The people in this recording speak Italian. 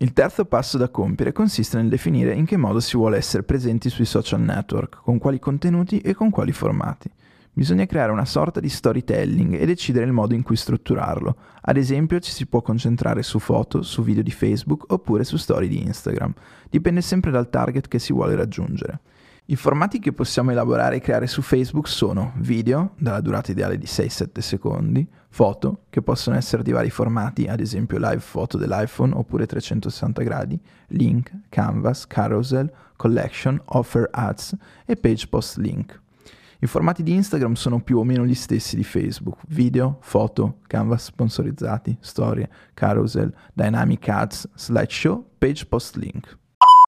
Il terzo passo da compiere consiste nel definire in che modo si vuole essere presenti sui social network, con quali contenuti e con quali formati. Bisogna creare una sorta di storytelling e decidere il modo in cui strutturarlo. Ad esempio ci si può concentrare su foto, su video di Facebook oppure su storie di Instagram. Dipende sempre dal target che si vuole raggiungere. I formati che possiamo elaborare e creare su Facebook sono video, dalla durata ideale di 6-7 secondi, foto, che possono essere di vari formati, ad esempio live foto dell'iPhone oppure 360 gradi, link, canvas, carousel, collection, offer ads e page post link. I formati di Instagram sono più o meno gli stessi di Facebook, video, foto, canvas sponsorizzati, storie, carousel, dynamic ads, slideshow, page post link.